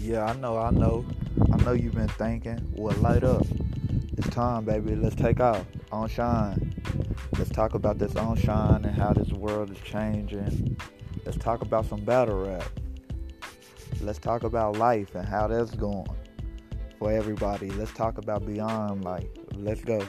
Yeah, I know, I know. I know you've been thinking. Well, light up. It's time, baby. Let's take off. On shine. Let's talk about this on shine and how this world is changing. Let's talk about some battle rap. Let's talk about life and how that's going for everybody. Let's talk about beyond life. Let's go.